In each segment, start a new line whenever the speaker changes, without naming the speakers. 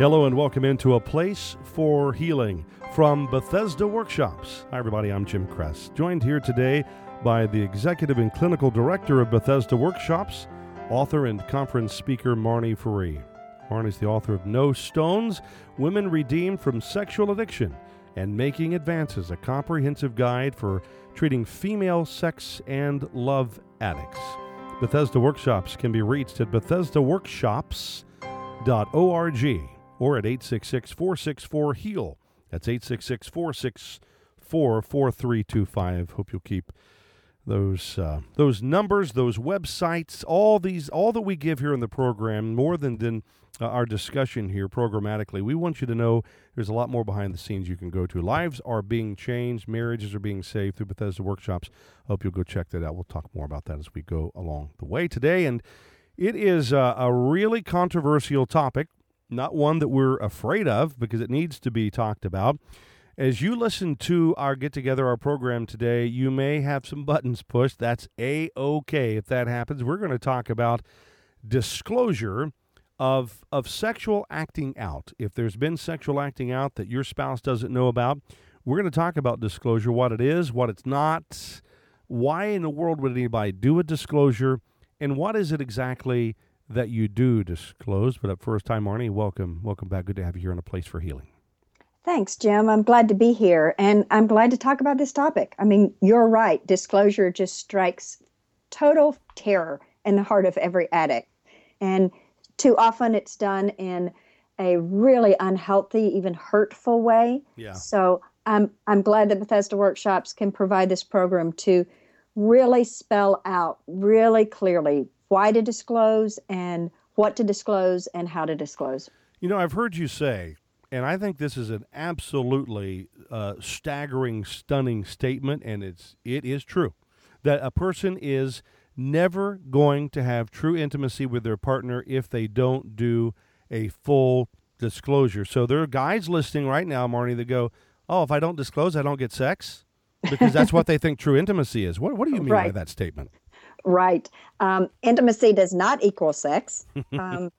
Hello and welcome into A Place for Healing from Bethesda Workshops. Hi, everybody. I'm Jim Kress, joined here today by the Executive and Clinical Director of Bethesda Workshops, author and conference speaker Marnie Ferree. Marnie's the author of No Stones Women Redeemed from Sexual Addiction and Making Advances, a comprehensive guide for treating female sex and love addicts. Bethesda Workshops can be reached at BethesdaWorkshops.org or at 866 464 HEAL. That's 866 464 4325. Hope you'll keep those uh, those numbers, those websites, all these, all that we give here in the program, more than than uh, our discussion here programmatically. We want you to know there's a lot more behind the scenes you can go to. Lives are being changed, marriages are being saved through Bethesda workshops. Hope you'll go check that out. We'll talk more about that as we go along the way today, and it is uh, a really controversial topic, not one that we're afraid of because it needs to be talked about. As you listen to our get together, our program today, you may have some buttons pushed. That's a okay if that happens. We're going to talk about disclosure of of sexual acting out. If there's been sexual acting out that your spouse doesn't know about, we're going to talk about disclosure, what it is, what it's not, why in the world would anybody do a disclosure, and what is it exactly that you do disclose. But at first time, Marnie, welcome, welcome back. Good to have you here on a place for healing.
Thanks, Jim. I'm glad to be here and I'm glad to talk about this topic. I mean, you're right. Disclosure just strikes total terror in the heart of every addict. And too often it's done in a really unhealthy, even hurtful way.
Yeah.
So I'm I'm glad that Bethesda Workshops can provide this program to really spell out really clearly why to disclose and what to disclose and how to disclose.
You know, I've heard you say and I think this is an absolutely uh, staggering, stunning statement, and it's it is true that a person is never going to have true intimacy with their partner if they don't do a full disclosure. So there are guys listening right now, Marnie, that go, "Oh, if I don't disclose, I don't get sex," because that's what they think true intimacy is. What What do you mean
right.
by that statement?
Right. Um, intimacy does not equal sex. Um,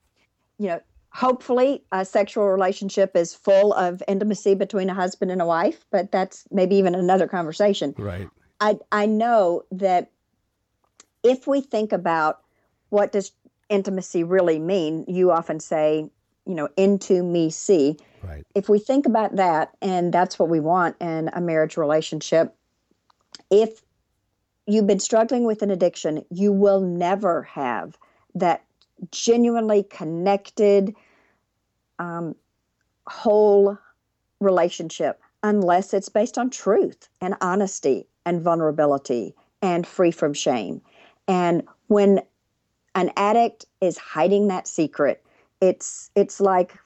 you know, hopefully a sexual relationship is full of intimacy between a husband and a wife but that's maybe even another conversation
right
i i know that if we think about what does intimacy really mean you often say you know into me see
right
if we think about that and that's what we want in a marriage relationship if you've been struggling with an addiction you will never have that genuinely connected, um, whole relationship unless it's based on truth and honesty and vulnerability and free from shame. And when an addict is hiding that secret, it's it's like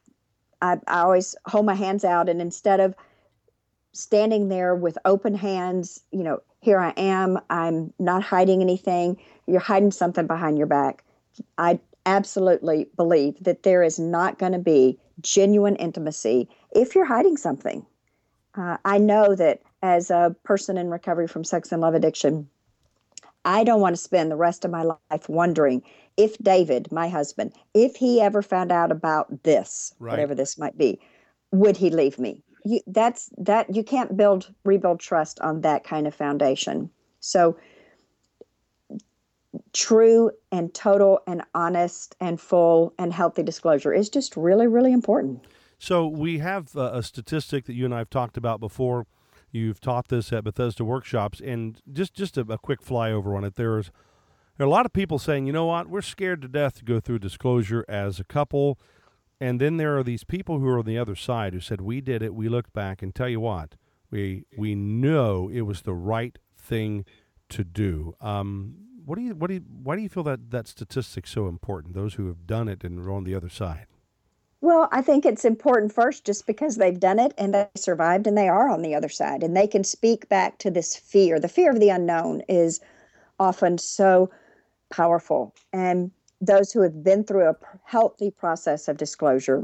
I, I always hold my hands out and instead of standing there with open hands, you know, here I am, I'm not hiding anything, you're hiding something behind your back. I absolutely believe that there is not going to be genuine intimacy if you're hiding something. Uh, I know that as a person in recovery from sex and love addiction, I don't want to spend the rest of my life wondering if David, my husband, if he ever found out about this,
right.
whatever this might be, would he leave me? You, that's that you can't build rebuild trust on that kind of foundation. So true and total and honest and full and healthy disclosure is just really, really important.
So we have a statistic that you and I have talked about before. You've taught this at Bethesda workshops, and just just a, a quick flyover on it. There's there are a lot of people saying, you know what, we're scared to death to go through disclosure as a couple, and then there are these people who are on the other side who said, we did it, we looked back, and tell you what, we we know it was the right thing to do. Um, what do you what do you why do you feel that that statistic's so important? Those who have done it and are on the other side.
Well, I think it's important first just because they've done it and they survived and they are on the other side and they can speak back to this fear. The fear of the unknown is often so powerful. And those who have been through a healthy process of disclosure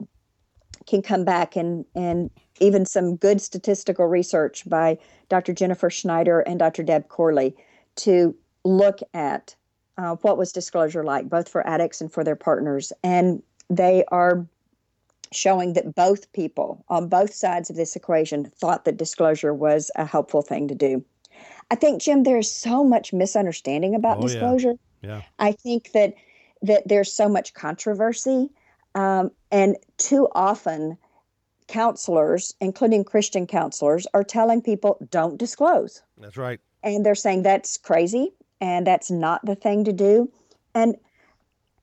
can come back and, and even some good statistical research by Dr. Jennifer Schneider and Dr. Deb Corley to look at uh, what was disclosure like, both for addicts and for their partners. And they are showing that both people on both sides of this equation thought that disclosure was a helpful thing to do. I think, Jim, there's so much misunderstanding about
Oh, yeah.
disclosure.
Yeah.
I think that that there's so much controversy, um, and too often, counselors, including Christian counselors, are telling people don't disclose,
That's right.
and they're saying that's crazy and that's not the thing to do. And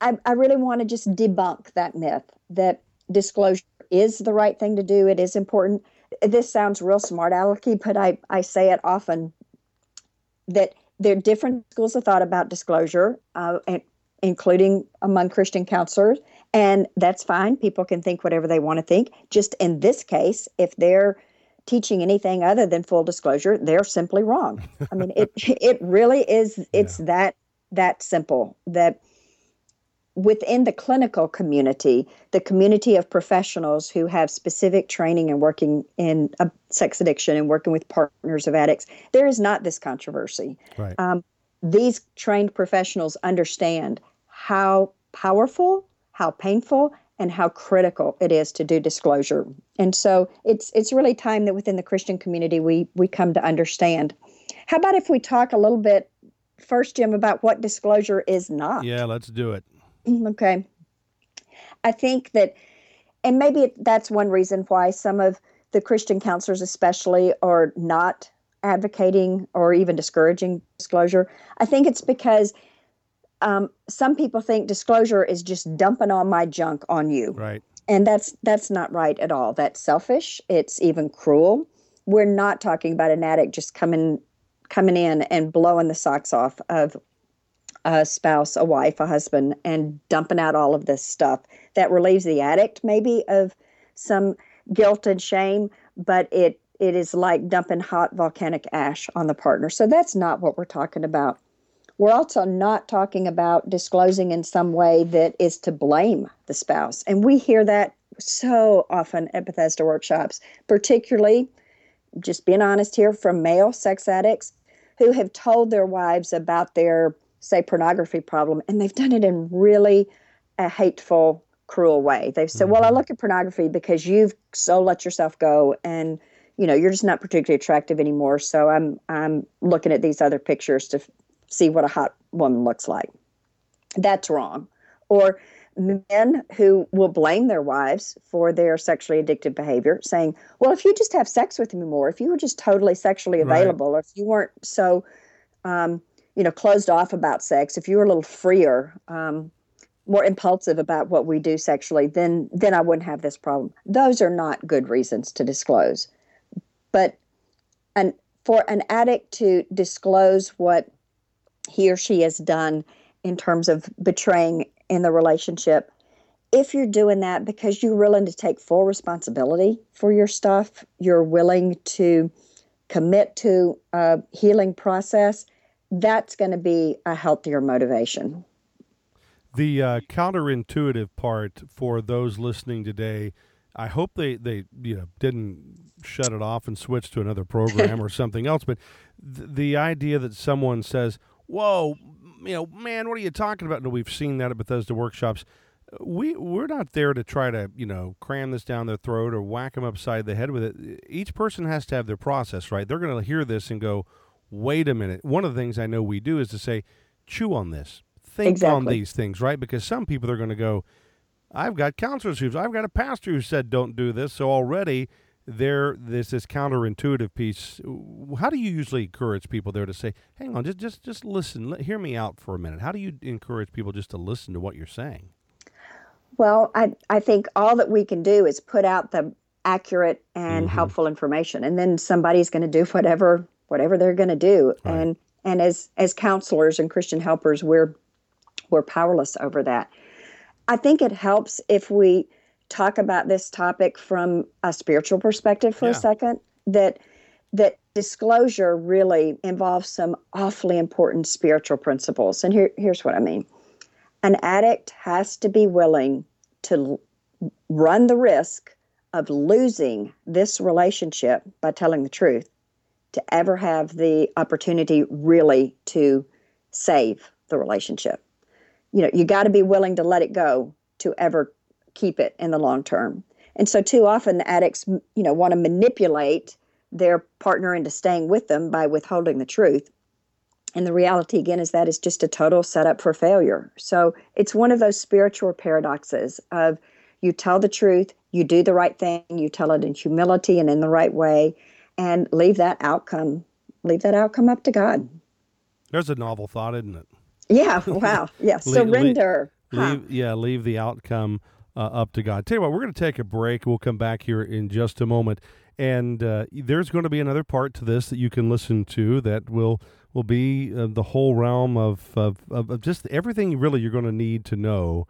I, I really want to just debunk that myth that disclosure is the right thing to do. It is important. This sounds real smart alecky, but I, I say it often that there are different schools of thought about disclosure, uh, and, including among Christian counselors. And that's fine. People can think whatever they want to think. Just in this case, if they're teaching anything other than full disclosure, they're simply wrong. I mean, it it really is. It's that that simple. That within the clinical community, the community of professionals who have specific training and working in uh, sex addiction and working with partners of addicts, there is not this controversy.
Right.
Um, these trained professionals understand how powerful, how painful, and how critical it is to do disclosure. And so it's it's really time that within the Christian community we we come to understand. How about if we talk a little bit first, Jim, about what disclosure is not?
Yeah, let's do it.
Mm, okay. I think that, and maybe that's one reason why some of the Christian counselors, especially, are not advocating or even discouraging disclosure. I think it's because um, some people think disclosure is just dumping all my junk on you,
Right.
and that's that's not right at all. That's selfish. It's even cruel. We're not talking about an addict just coming coming in and blowing the socks off of a spouse, a wife, a husband, and dumping out all of this stuff that relieves the addict maybe of some guilt and shame, but it it is like dumping hot volcanic ash on the partner. So that's not what we're talking about. We're also not talking about disclosing in some way that is to blame the spouse. And we hear that so often at Bethesda workshops, particularly, just being honest here, from male sex addicts who have told their wives about their, say, pornography problem, and they've done it in really a hateful, cruel way. They've said, Well, I mm-hmm. look at pornography because you've so let yourself go and you know you're just not particularly attractive anymore so i'm i'm looking at these other pictures to see what a hot woman looks like. That's wrong. Or men who will blame their wives for their sexually addictive behavior saying well if you just have sex with me more if you were just totally sexually
Right.
available or if you weren't so um, you know closed off about sex if you were a little freer um, more impulsive about what we do sexually then then i wouldn't have this problem. Those are not good reasons to disclose. But an for an addict to disclose what he or she has done in terms of betraying in the relationship if you're doing that because you're willing to take full responsibility for your stuff you're willing to commit to a healing process that's going to be a healthier motivation
The uh, counterintuitive part for those listening today, I hope they, they you know didn't shut it off and switch to another program or something else. But th- the idea that someone says, "Whoa, you know, man, what are you talking about?" And we've seen that at Bethesda workshops. We we're not there to try to you know cram this down their throat or whack them upside the head with it. Each person has to have their process, right? They're going to hear this and go, "Wait a minute." One of the things I know we do is to say, "Chew on this." Think on these things, right? Because some people are going to go, I've got counselors who've, I've got a pastor who said don't do this. So already there, there's this counterintuitive piece. How do you usually encourage people there to say, hang on, just, just, just listen, Let- hear me out for a minute. How do you encourage people just to listen to what you're saying?
Well, I, I think all that we can do is put out the accurate and
Mhm.
helpful information, and then somebody's going to do whatever whatever they're going to do.
Right.
And and as as counselors and Christian helpers, we're we're powerless over that. I think it helps if we talk about this topic from a spiritual perspective for
Yeah.
a second. That that disclosure really involves some awfully important spiritual principles. And here, here's what I mean an addict has to be willing to l- run the risk of losing this relationship by telling the truth to ever have the opportunity really to save the relationship. You know, you got to be willing to let it go to ever keep it in the long term. And so, too often, the addicts, you know, want to manipulate their partner into staying with them by withholding the truth. And the reality, again, is that is just a total setup for failure. So, it's one of those spiritual paradoxes of you tell the truth, you do the right thing, you tell it in humility and in the right way, and leave that outcome, leave that outcome up to God.
There's a novel thought, isn't it?
Yeah. Wow. Yeah. Surrender.
Leave, huh. yeah. Leave the outcome uh, up to God. Tell you what, we're going to take a break. We'll come back here in just a moment, and uh, there's going to be another part to this that you can listen to that will will be uh, the whole realm of, of, of just everything really you're going to need to know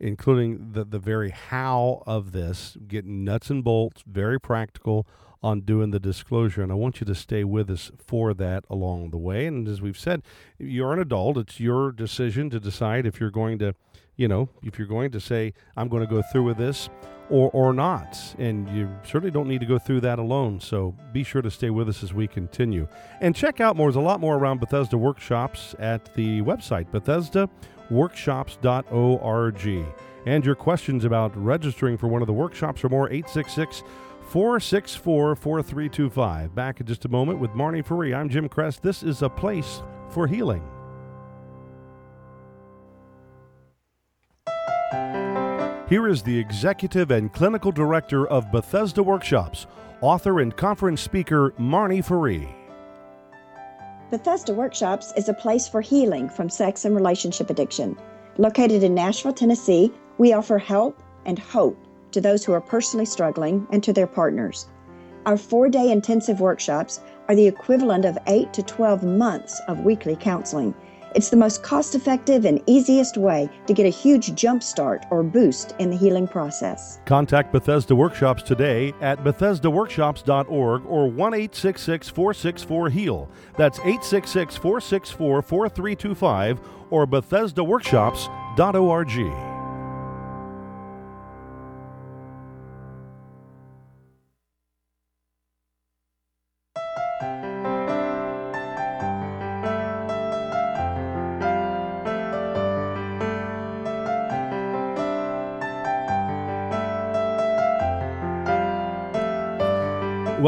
including the the very how of this, getting nuts and bolts, very practical on doing the disclosure. And I want you to stay with us for that along the way. And as we've said, you're an adult. It's your decision to decide if you're going to, you know, if you're going to say, I'm going to go through with this or, or not. And you certainly don't need to go through that alone. So be sure to stay with us as we continue. And check out more. There's a lot more around Bethesda workshops at the website, BethesdaWorkshops.org. And your questions about registering for one of the workshops or more, 866 464 4325. Back in just a moment with Marnie Ferree. I'm Jim Kress. This is a place for healing. Here is the executive and clinical director of Bethesda Workshops, author and conference speaker Marnie Ferree.
Bethesda Workshops is a place for healing from sex and relationship addiction. Located in Nashville, Tennessee, we offer help and hope to those who are personally struggling and to their partners. Our four day intensive workshops are the equivalent of 8 to 12 months of weekly counseling. It's the most cost effective and easiest way to get a huge jump start or boost in the healing process.
Contact Bethesda Workshops today at BethesdaWorkshops.org or 1 866 464 HEAL. That's 866 464 4325 or BethesdaWorkshops.org.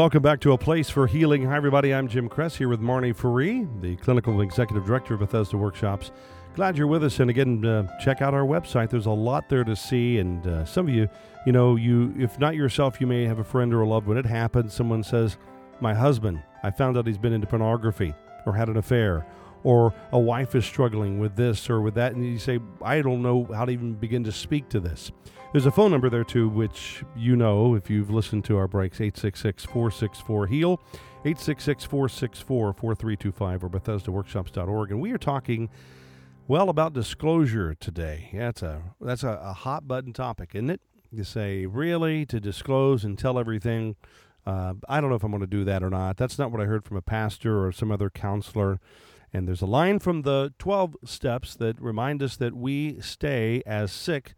Welcome back to A Place for Healing. Hi, everybody. I'm Jim Kress here with Marnie Ferree, the Clinical Executive Director of Bethesda Workshops. Glad you're with us. And again, uh, check out our website. There's a lot there to see. And uh, some of you, you know, you if not yourself, you may have a friend or a loved one. It happens. Someone says, My husband, I found out he's been into pornography or had an affair or a wife is struggling with this or with that. And you say, I don't know how to even begin to speak to this. There's a phone number there too, which you know if you've listened to our breaks 866 464 HEAL, 866 464 4325 or BethesdaWorkshops.org. And we are talking, well, about disclosure today. Yeah, that's a, that's a, a hot button topic, isn't it? You say, really, to disclose and tell everything. Uh, I don't know if I'm going to do that or not. That's not what I heard from a pastor or some other counselor. And there's a line from the 12 steps that remind us that we stay as sick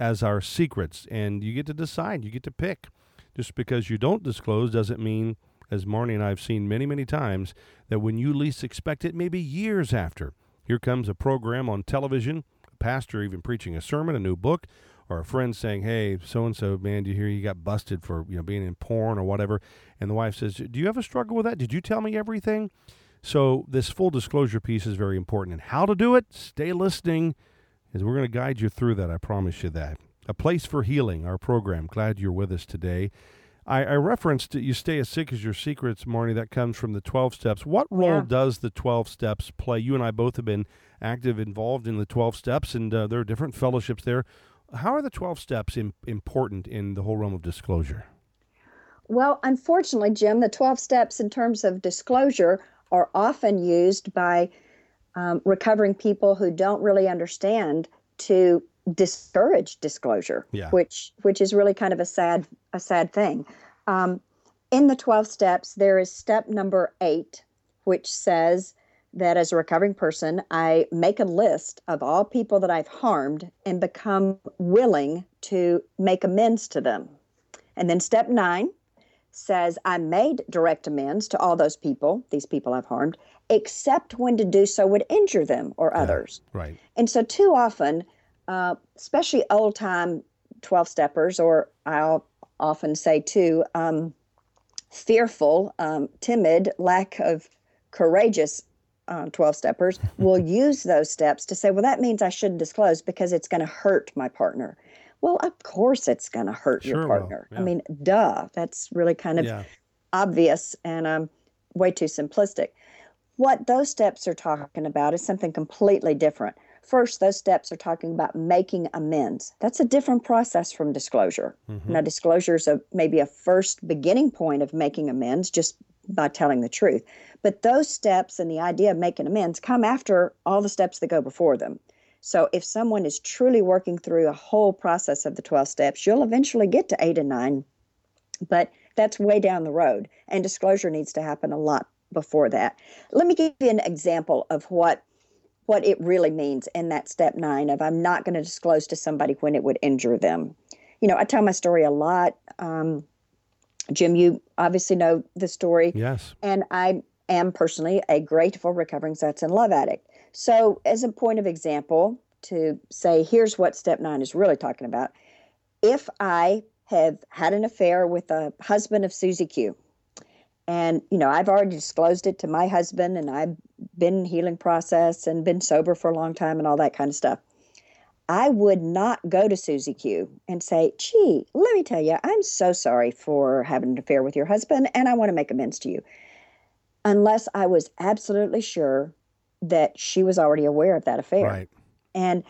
as our secrets, and you get to decide. You get to pick. Just because you don't disclose doesn't mean, as Marnie and I have seen many, many times, that when you least expect it, maybe years after, here comes a program on television, a pastor even preaching a sermon, a new book, or a friend saying, "Hey, so and so, man, do you hear you got busted for you know being in porn or whatever?" And the wife says, "Do you have a struggle with that? Did you tell me everything?" So this full disclosure piece is very important. And how to do it? Stay listening is we're going to guide you through that. I promise you that. A Place for Healing, our program. Glad you're with us today. I, I referenced you stay as sick as your secrets, Marnie. That comes from the 12 steps. What role yeah. does the 12 steps play? You and I both have been active, involved in the 12 steps, and uh, there are different fellowships there. How are the 12 steps in, important in the whole realm of disclosure?
Well, unfortunately, Jim, the 12 steps in terms of disclosure are often used by um, recovering people who don't really understand to discourage disclosure,
yeah.
which which is really kind of a sad a sad thing. Um, in the twelve steps, there is step number eight, which says that as a recovering person, I make a list of all people that I've harmed and become willing to make amends to them. And then step nine says I made direct amends to all those people, these people I've harmed, except when to do so would injure them or yeah, others.
Right.
And so, too often, uh, especially old time 12 steppers, or I'll often say too, um, fearful, um, timid, lack of courageous uh, 12 steppers will use those steps to say, well, that means I shouldn't disclose because it's going to hurt my partner. Well, of course it's going to hurt
Sure
your partner.
yeah.
I mean, duh. That's really kind of
Yeah.
obvious and um, way too simplistic. What those steps are talking about is something completely different. First, those steps are talking about making amends. That's a different process from disclosure.
Mm-hmm.
Now, disclosure is a, maybe a first beginning point of making amends just by telling the truth. But those steps and the idea of making amends come after all the steps that go before them. So, if someone is truly working through a whole process of the 12 steps, you'll eventually get to eight and nine but that's way down the road and disclosure needs to happen a lot before that let me give you an example of what what it really means in that step nine of i'm not going to disclose to somebody when it would injure them you know i tell my story a lot um, jim you obviously know the story
Yes.
and I am personally a grateful recovering sex and love addict. So, as a point of example, to say, here's what step nine is really talking about. If I have had an affair with a husband of Susie Q, and you know, I've already disclosed it to my husband, and I've been in healing process and been sober for a long time and all that kind of stuff. I would not go to Susie Q and say, gee, let me tell you, I'm so sorry for having an affair with your husband, and I want to make amends to you unless I was absolutely sure that she was already aware of that affair.
Right.
And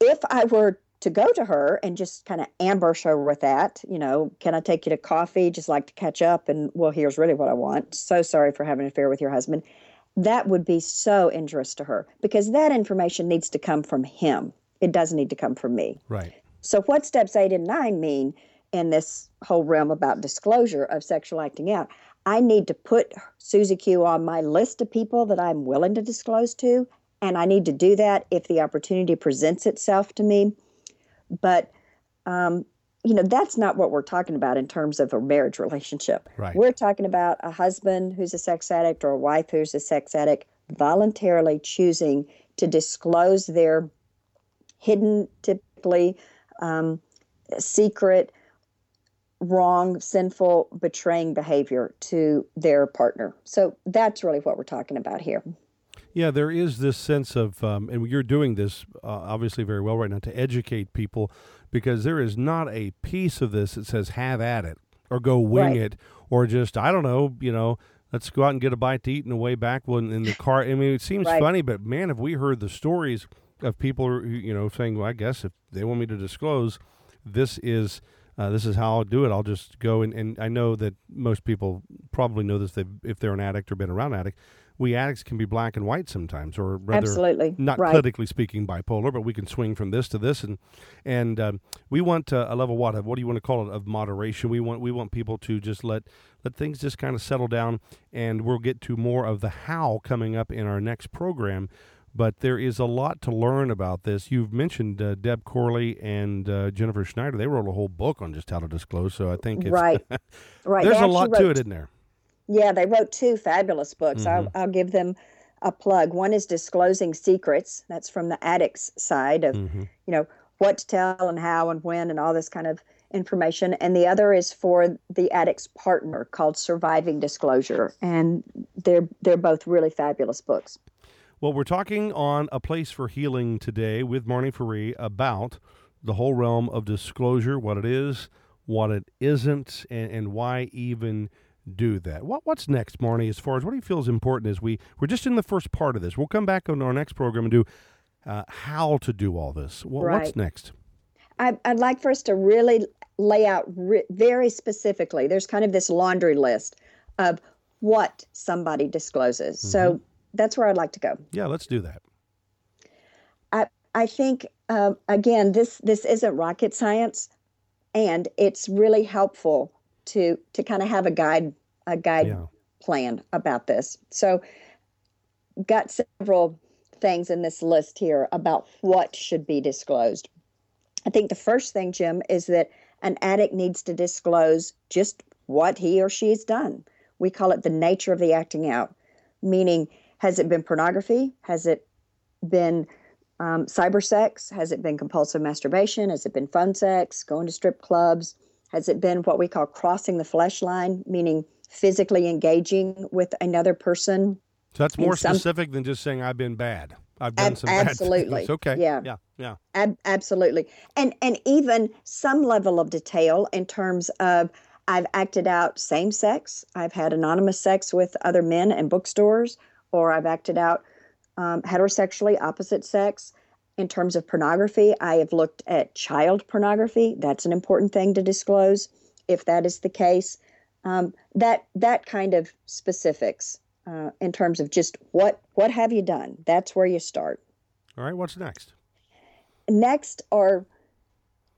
if I were to go to her and just kind of ambush her with that, you know, can I take you to coffee? Just like to catch up. And well, here's really what I want. So sorry for having an affair with your husband. That would be so injurious to her because that information needs to come from him. It doesn't need to come from me.
Right.
So, what steps eight and nine mean in this whole realm about disclosure of sexual acting out? I need to put Susie Q on my list of people that I'm willing to disclose to, and I need to do that if the opportunity presents itself to me. But, um, you know, that's not what we're talking about in terms of a marriage relationship.
Right.
We're talking about a husband who's a sex addict or a wife who's a sex addict voluntarily choosing to disclose their hidden, typically um, secret, wrong, sinful, betraying behavior to their partner. So that's really what we're talking about here.
Yeah, there is this sense of, um, and you're doing this uh, obviously very well right now to educate people because there is not a piece of this that says have at it or go wing
Right.
it or just, I don't know, you know, let's go out and get a bite to eat and away back when in the car. I mean, it seems
Right.
funny, but man, have we heard the stories of people, who, you know, saying, well, I guess if they want me to disclose, this is. Uh, this is how I'll do it. I'll just go and, and I know that most people probably know this. They've, if they're an addict or been around addict, we addicts can be black and white sometimes, or rather,
Absolutely.
not
right.
clinically speaking bipolar, but we can swing from this to this, and and um, we want uh, a level what of what do you want to call it of moderation. We want we want people to just let let things just kind of settle down, and we'll get to more of the how coming up in our next program. But there is a lot to learn about this. You've mentioned uh, Deb Corley and uh, Jennifer Schneider. They wrote a whole book on just how to disclose. So I think it's,
Right. Right.
there's
They
a lot
actually
to it in there.
Yeah, they wrote two fabulous books.
Mhm.
I'll, I'll give them a plug. One is Disclosing Secrets. That's from the addict's side of,
hmm
you know, what to tell and how and when and all this kind of information. And the other is for the addict's partner called Surviving Disclosure. And they're they're both really fabulous books.
Well, we're talking on A Place for Healing today with Marnie Ferree about the whole realm of disclosure, what it is, what it isn't, and, and why even do that. What What's next, Marnie, as far as what do you feel is important as we, we're just in the first part of this. We'll come back on our next program and do uh, how to do all this. What, What's next?
I, I'd like for us to really lay out re- very specifically. There's kind of this laundry list of what somebody discloses. So that's where I'd like to go.
Yeah, let's do that.
I, I think um, again, this this isn't rocket science, and it's really helpful to to kind of have a guide a guide
Yeah.
plan about this. So, got several things in this list here about what should be disclosed. I think the first thing, Jim, is that an addict needs to disclose just what he or she has done. We call it the nature of the acting out, meaning has it been pornography? Has it been um, cyber sex? Has it been compulsive masturbation? Has it been fun sex? Going to strip clubs? Has it been what we call crossing the flesh line, meaning physically engaging with another person?
So that's more some, specific than just saying I've been bad. I've done ab- some
absolutely.
Bad okay.
Yeah.
Yeah. Yeah.
Ab- absolutely. And and even some level of detail in terms of I've acted out same sex. I've had anonymous sex with other men in bookstores, or I've acted out um, heterosexually opposite sex. In terms of pornography, I have looked at child pornography. That's an important thing to disclose if that is the case. Um, that that kind of specifics uh, in terms of just what what have you done. That's where you start.
All right. What's next?
Next are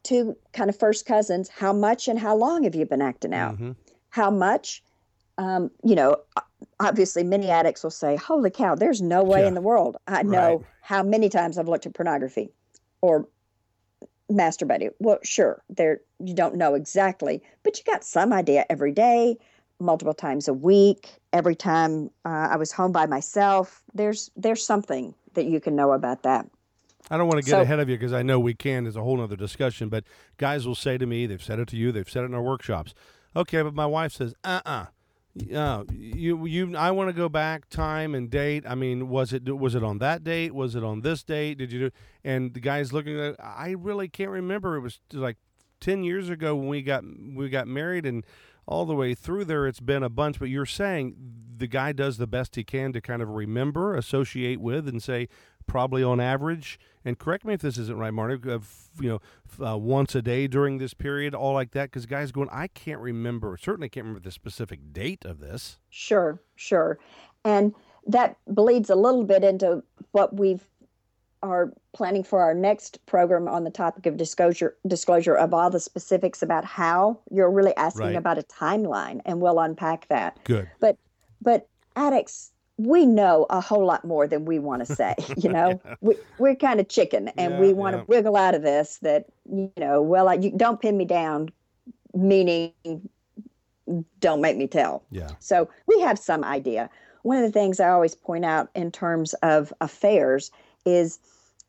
two kind of first cousins. How much and how long have you been acting out? Mm-hmm. How much? Um, you know, obviously many addicts will say, "Holy cow, there's no way yeah. in the world I know right. How many times I've looked at pornography or masturbated." Well, sure, there you don't know exactly, but you got some idea every day, multiple times a week, every time uh, I was home by myself. There's there's something that you can know about that.
I don't want to get so, ahead of you because I know we can. There's a whole other discussion, but guys will say to me, they've said it to you, they've said it in our workshops. Okay, but my wife says, uh uh-uh. uh yeah, you you. I want to go back time and date. I mean, was it was it on that date? Was it on this date? Did you do? And the guy's looking at. I really can't remember. It was like ten years ago when we got we got married, and all the way through there, it's been a bunch. But you're saying the guy does the best he can to kind of remember, associate with, and say probably on average. And correct me if this isn't right, Marty. Uh, you know, uh, once a day during this period, all like that. Because guys going, I can't remember. Certainly can't remember the specific date of this.
Sure, sure, and that bleeds a little bit into what we've are planning for our next program on the topic of disclosure disclosure of all the specifics about how you're really asking right. about a timeline and we'll unpack that
good
but but addicts we know a whole lot more than we want to say you know? Yeah. we, we're kind of chicken and yeah, we want to yeah. wiggle out of this that you know well you don't pin me down meaning don't make me tell.
Yeah.
So we have some idea. One of the things i always point out in terms of affairs is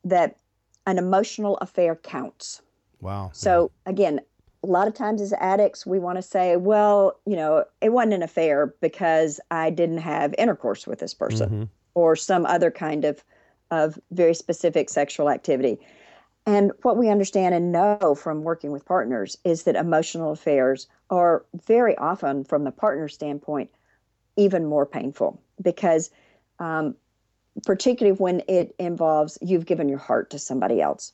that an emotional affair counts.
Wow.
So again a lot of times as addicts, we want to say, well, you know, it wasn't an affair because I didn't have intercourse with this person mm-hmm. or some other kind of, of very specific sexual activity. And what we understand and know from working with partners is that emotional affairs are very often, from the partner standpoint, even more painful because, um, particularly when it involves you've given your heart to somebody else.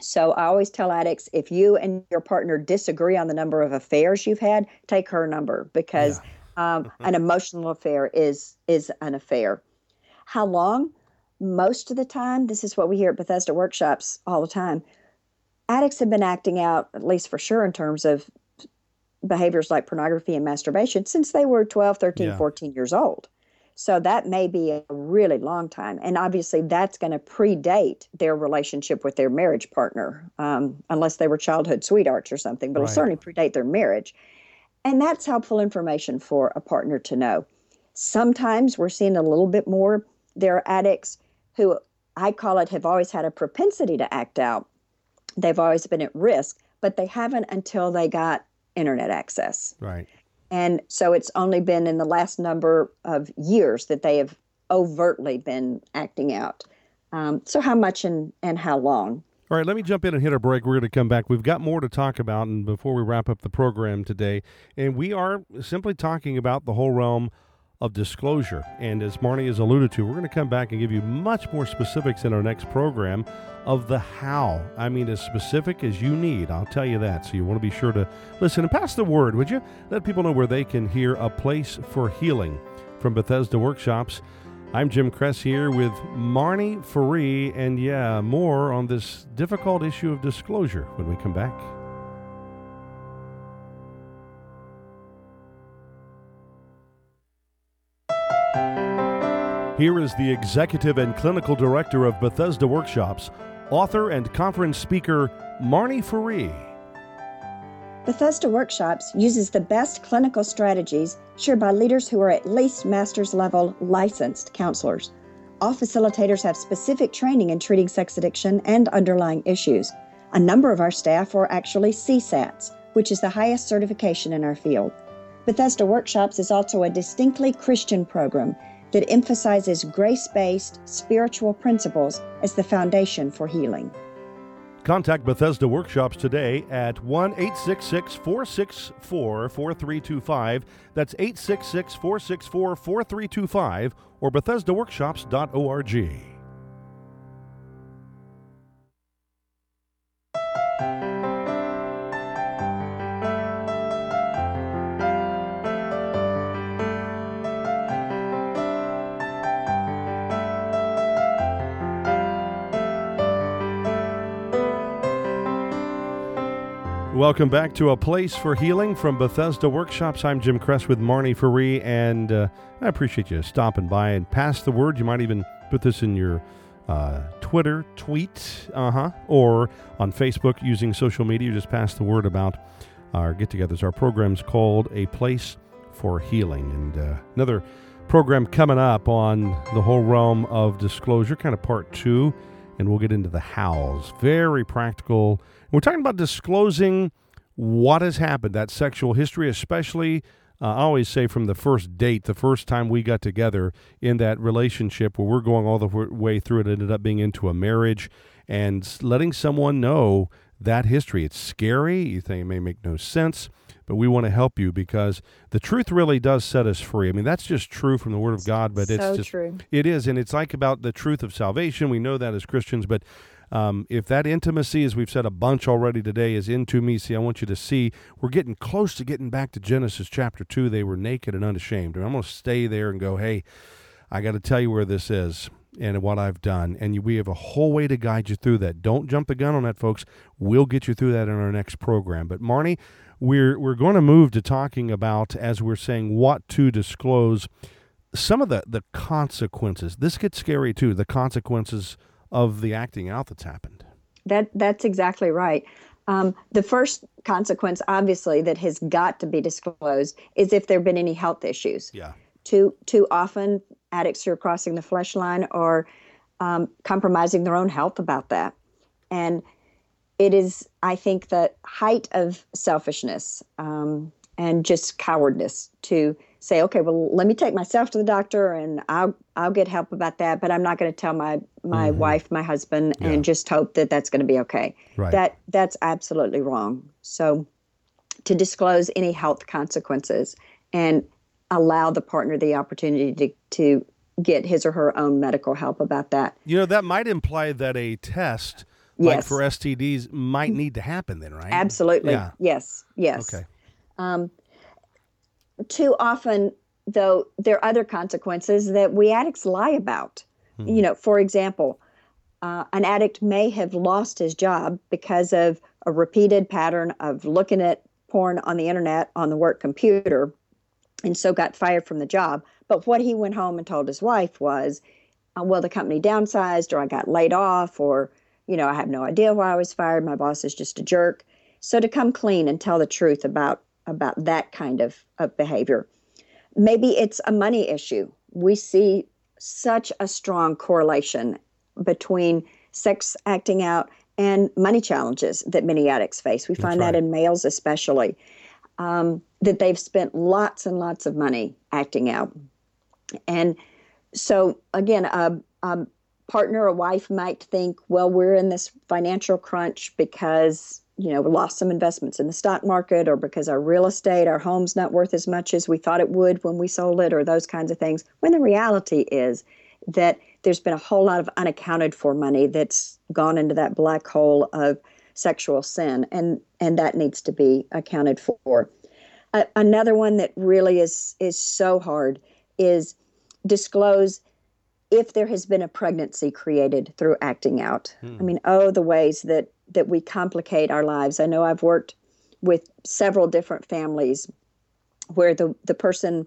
So I always tell addicts if you and your partner disagree on the number of affairs you've had, take her number because yeah. um, an emotional affair is is an affair. How long? Most of the time, this is what we hear at Bethesda workshops all the time. Addicts have been acting out, at least for sure, in terms of behaviors like pornography and masturbation since they were 12, 13, yeah. 14 years old. So that may be a really long time. And obviously, that's going to predate their relationship with their marriage partner, um, unless they were childhood sweethearts or something, but right. it'll certainly predate their marriage. And that's helpful information for a partner to know. Sometimes we're seeing a little bit more. There are addicts who I call it have always had a propensity to act out. They've always been at risk, but they haven't until they got internet access.
Right.
And so it's only been in the last number of years that they have overtly been acting out. Um, so, how much and, and how long?
All right, let me jump in and hit a break. We're going to come back. We've got more to talk about, and before we wrap up the program today, and we are simply talking about the whole realm of disclosure. And as Marnie has alluded to, we're going to come back and give you much more specifics in our next program of the how. I mean, as specific as you need, I'll tell you that. So you want to be sure to listen and pass the word, would you? Let people know where they can hear a place for healing from Bethesda Workshops. I'm Jim Kress here with Marnie Ferree, and yeah, more on this difficult issue of disclosure when we come back. Here is the executive and clinical director of Bethesda Workshops, author and conference speaker Marnie Ferree.
Bethesda Workshops uses the best clinical strategies shared by leaders who are at least master's level licensed counselors. All facilitators have specific training in treating sex addiction and underlying issues. A number of our staff are actually CSATs, which is the highest certification in our field. Bethesda Workshops is also a distinctly Christian program that emphasizes grace based spiritual principles as the foundation for healing.
Contact Bethesda Workshops today at 1 866 464 4325. That's 866 464 4325 or BethesdaWorkshops.org. Welcome back to A Place for Healing from Bethesda Workshops. I'm Jim Kress with Marnie Ferree, and uh, I appreciate you stopping by and pass the word. You might even put this in your uh, Twitter tweet, uh huh, or on Facebook using social media. Just pass the word about our get togethers. Our program's called A Place for Healing. And uh, another program coming up on the whole realm of disclosure, kind of part two, and we'll get into the hows. Very practical we're talking about disclosing what has happened, that sexual history, especially. Uh, I always say from the first date, the first time we got together in that relationship where we're going all the way through it, ended up being into a marriage and letting someone know that history. It's scary. You think it may make no sense, but we want to help you because the truth really does set us free. I mean, that's just true from the Word of God, but
so
it's just
true.
It is, and it's like about the truth of salvation. We know that as Christians, but um, if that intimacy, as we've said a bunch already today, is into me, see, I want you to see we're getting close to getting back to Genesis chapter 2. They were naked and unashamed. And I'm going to stay there and go, hey, I got to tell you where this is and what I've done. And we have a whole way to guide you through that. Don't jump the gun on that, folks. We'll get you through that in our next program. But Marnie, we're we're going to move to talking about, as we're saying, what to disclose. Some of the the consequences. This gets scary too. The consequences of the acting out that's happened.
That that's exactly right. Um, the first consequence, obviously, that has got to be disclosed is if there have been any health issues.
Yeah.
Too too often, addicts who are crossing the flesh line are um, compromising their own health about that, and it is, I think, the height of selfishness um, and just cowardness to say, okay, well, let me take myself to the doctor and I'll I'll get help about that, but I'm not going to tell my my mm-hmm. wife, my husband, yeah. and just hope that that's going to be okay.
Right.
That that's absolutely wrong. So, to disclose any health consequences and allow the partner the opportunity to to get his or her own medical help about that.
You know, that might imply that a test
yes.
like for STDs might need to happen then, right?
Absolutely.
Yeah.
Yes. Yes.
Okay.
Um, too often, though, there are other consequences that we addicts lie about. Hmm. You know, for example, uh, an addict may have lost his job because of a repeated pattern of looking at porn on the internet on the work computer and so got fired from the job. But what he went home and told his wife was, uh, well, the company downsized, or I got laid off, or, you know, I have no idea why I was fired. My boss is just a jerk. So to come clean and tell the truth about about that kind of, of behavior. Maybe it's a money issue. We see such a strong correlation between sex acting out and money challenges that many addicts face. We That's find right. that in males especially, um, that they've spent lots and lots of money acting out. And so, again, a, a partner, a wife might think, well, we're in this financial crunch because you know, we lost some investments in the stock market or because our real estate, our home's not worth as much as we thought it would when we sold it or those kinds of things. When the reality is that there's been a whole lot of unaccounted for money that's gone into that black hole of sexual sin and and that needs to be accounted for. Uh, another one that really is is so hard is disclose if there has been a pregnancy created through acting out. Hmm. I mean, oh, the ways that that we complicate our lives. I know I've worked with several different families where the the person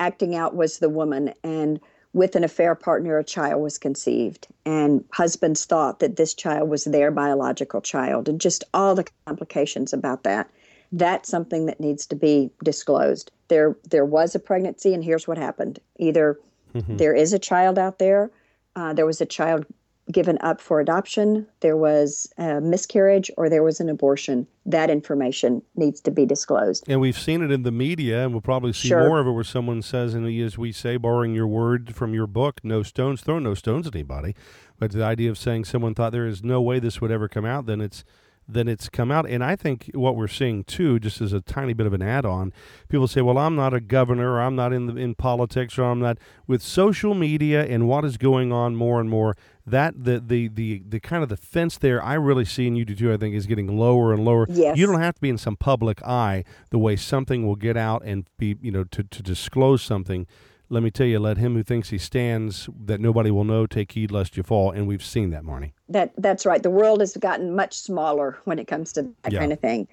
acting out was the woman and with an affair partner a child was conceived. And husbands thought that this child was their biological child and just all the complications about that. That's something that needs to be disclosed. There there was a pregnancy and here's what happened. Either mm-hmm. there is a child out there uh, there was a child given up for adoption, there was a miscarriage, or there was an abortion, that information needs to be disclosed.
And we've seen it in the media, and we'll probably see
Sure.
more of it where someone says, and as we say, borrowing your word from your book, no stones thrown, no stones at anybody. But the idea of saying someone thought there is no way this would ever come out, then it's then it's come out. And I think what we're seeing too, just as a tiny bit of an add-on, people say, "Well, I'm not a governor, or I'm not in the, in politics, or I'm not." With social media and what is going on more and more, that the the the the kind of the fence there, I really see, and you do too. I think is getting lower and lower.
Yes.
You don't have to be in some public eye the way something will get out and be, you know, to to disclose something. Let me tell you, let him who thinks he stands that nobody will know take heed lest you fall, and we've seen that, Marnie.
That that's right. The world has gotten much smaller when it comes to that
Yeah.
kind of thing.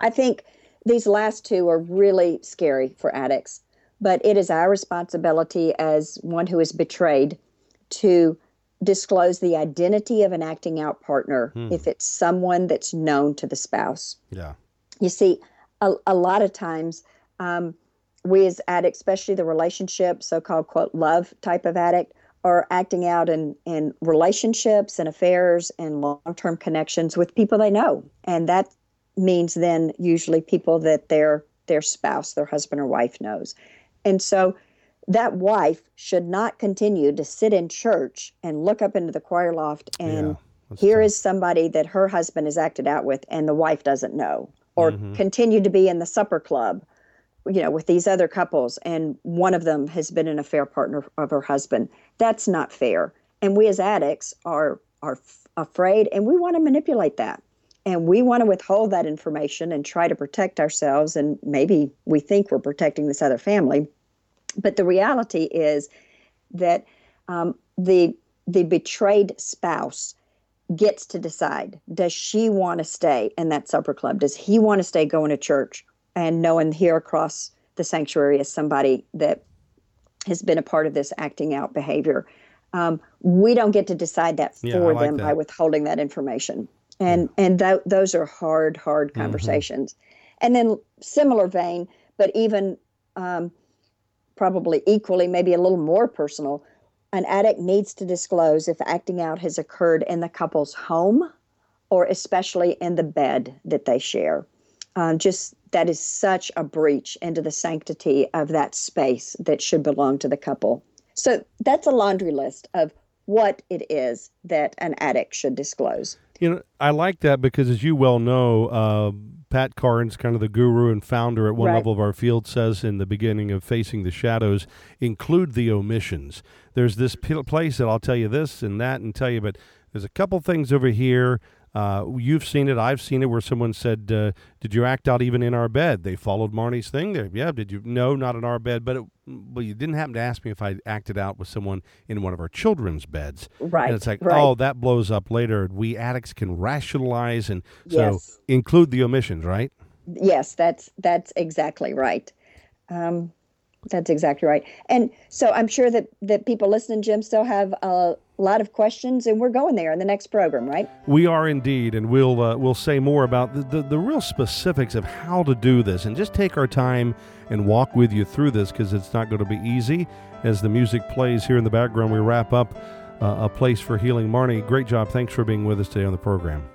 I think these last two are really scary for addicts, but it is our responsibility as one who is betrayed to disclose the identity of an acting out partner if it's someone that's known to the spouse.
Yeah.
You see, a, a lot of times, um, we as addicts, especially the relationship, so called quote love type of addict, are acting out in, in relationships and affairs and long term connections with people they know. And that means then usually people that their their spouse, their husband or wife knows. And so that wife should not continue to sit in church and look up into the choir loft and
Yeah,
here
tough.
is somebody that her husband has acted out with and the wife doesn't know or
Mm-hmm.
continue to be in the supper club you know with these other couples and one of them has been an affair partner of her husband that's not fair and we as addicts are are f- afraid and we want to manipulate that and we want to withhold that information and try to protect ourselves and maybe we think we're protecting this other family but the reality is that um, the the betrayed spouse gets to decide does she want to stay in that supper club does he want to stay going to church and knowing here across the sanctuary is somebody that has been a part of this acting out behavior um, we don't get to decide that
Yeah,
for
like
them
that.
by withholding that information and and th- those are hard hard
Mm-hmm.
conversations and then similar vein but even um, probably equally, maybe a little more personal, an addict needs to disclose if acting out has occurred in the couple's home or especially in the bed that they share. Um, just that is such a breach into the sanctity of that space that should belong to the couple. So that's a laundry list of what it is that an addict should disclose.
You know, I like that because, as you well know, uh, Pat Carnes, kind of the guru and founder at one
Right.
level of our field, says in the beginning of Facing the Shadows, include the omissions. There's this p- place that I'll tell you this and that and tell you, but there's a couple things over here. Uh, you've seen it, I've seen it, where someone said, uh, "Did you act out even in our bed?" They followed Marnie's thing. There, yeah. Did you? No, not in our bed, but it, well, you didn't happen to ask me if I acted out with someone in one of our children's beds.
Right,
And it's like,
right.
oh, that blows up later. We addicts can rationalize and so
Yes.
include the omissions, right?
Yes, that's that's exactly right. Um, that's exactly right. And so I'm sure that that people listening, Jim, still have a lot of questions, and we're going there in the next program, right?
We are indeed, and we'll uh, we'll say more about the, the the real specifics of how to do this, and just take our time and walk with you through this because it's not going to be easy. As the music plays here in the background, we wrap up uh, a place for healing. Marnie, great job. Thanks for being with us today on the program.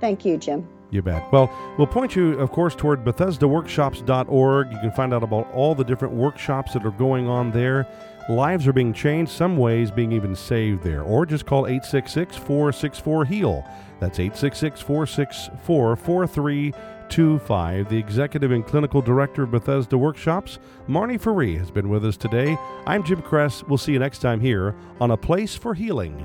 Thank you, Jim.
You bet. Well, we'll point you, of course, toward BethesdaWorkshops.org. You can find out about all the different workshops that are going on there. Lives are being changed, some ways being even saved there. Or just call 866 464 HEAL. That's 866 464 4325. The executive and clinical director of Bethesda Workshops, Marnie Ferree, has been with us today. I'm Jim Kress. We'll see you next time here on A Place for Healing.